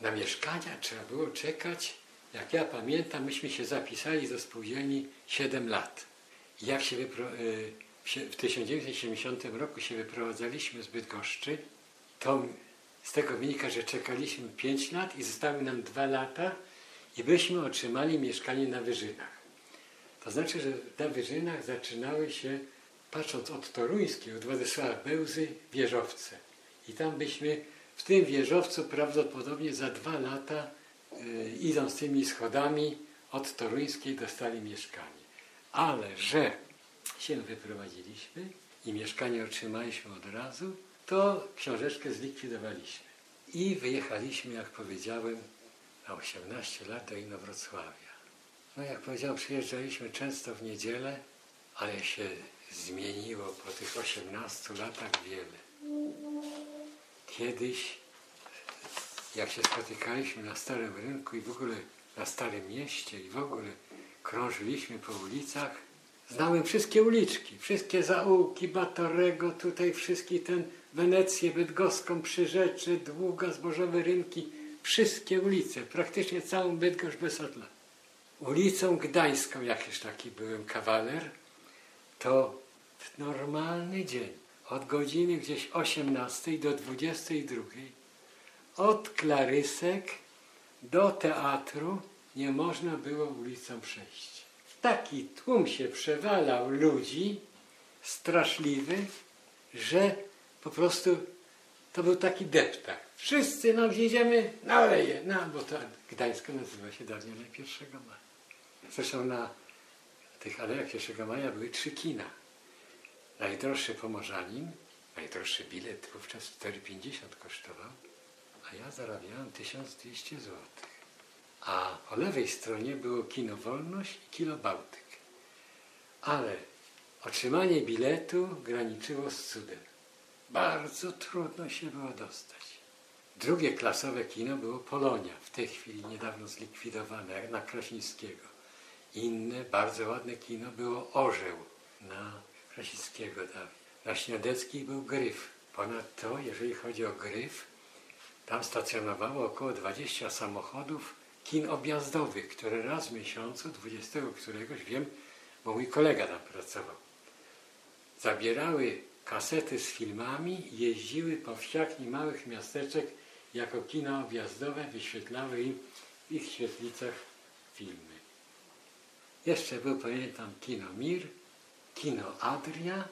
Na mieszkania trzeba było czekać. Jak ja pamiętam, myśmy się zapisali do spółdzielni 7 lat. Jak się y, w 1970 roku się wyprowadzaliśmy z Bydgoszczy, to z tego wynika, że czekaliśmy 5 lat i zostały nam 2 lata i byśmy otrzymali mieszkanie na Wyżynach. To znaczy, że na Wyżynach zaczynały się, patrząc od Toruńskiej, od Władysława Bełzy, wieżowce. I tam byśmy w tym wieżowcu prawdopodobnie za dwa lata, y, idąc tymi schodami od Toruńskiej, dostali mieszkanie. Ale że się wyprowadziliśmy i mieszkanie otrzymaliśmy od razu, to książeczkę zlikwidowaliśmy. I wyjechaliśmy, jak powiedziałem, na 18 lat do Inowrocławia. No jak powiedziałem, przyjeżdżaliśmy często w niedzielę, ale się zmieniło po tych 18 latach wiele. Kiedyś, jak się spotykaliśmy na Starym Rynku i w ogóle na Starym Mieście i w ogóle krążyliśmy po ulicach, znałem wszystkie uliczki, wszystkie zaułki Batorego, tutaj wszystkie ten Wenecję Bydgoską, Przyrzecze, Długa, Zbożowe Rynki, wszystkie ulice, praktycznie całą Bydgoszcz bez odla. Ulicą Gdańską, jak już taki byłem kawaler, to w normalny dzień, od godziny gdzieś 18 do 22, od Klarysek do teatru nie można było ulicą przejść. Taki tłum się przewalał ludzi, straszliwy, że po prostu to był taki deptak. Wszyscy no jedziemy na aleję, no, bo to Gdańsko nazywa się dawniej Alej 1 Maja. Zresztą na tych alejach 1 Maja były trzy kina. Najdroższy Pomorzanin, najdroższy bilet wówczas 4,50 kosztował, a ja zarabiałem 1200 zł. A po lewej stronie było kino Wolność i kino Bałtyk. Ale otrzymanie biletu graniczyło z cudem. Bardzo trudno się było dostać. Drugie klasowe kino było Polonia, w tej chwili niedawno zlikwidowane, na Krasińskiego. Inne, bardzo ładne kino było Orzeł na Krasińskiego dawniej. Na Śniadeckich był Gryf. Ponadto, jeżeli chodzi o Gryf, tam stacjonowało około 20 samochodów kin objazdowych, które raz w miesiącu, 20 któregoś wiem, bo mój kolega tam pracował, zabierały kasety z filmami jeździły po wsiach i małych miasteczek jako kina objazdowe, wyświetlały im w ich świetlicach filmy. Jeszcze był, pamiętam, kino Mir, kino Adria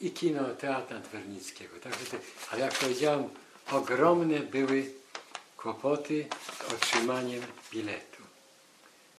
i kino Teatr Nadwernickiego. Także te, ale jak powiedziałem, ogromne były kłopoty z otrzymaniem biletu.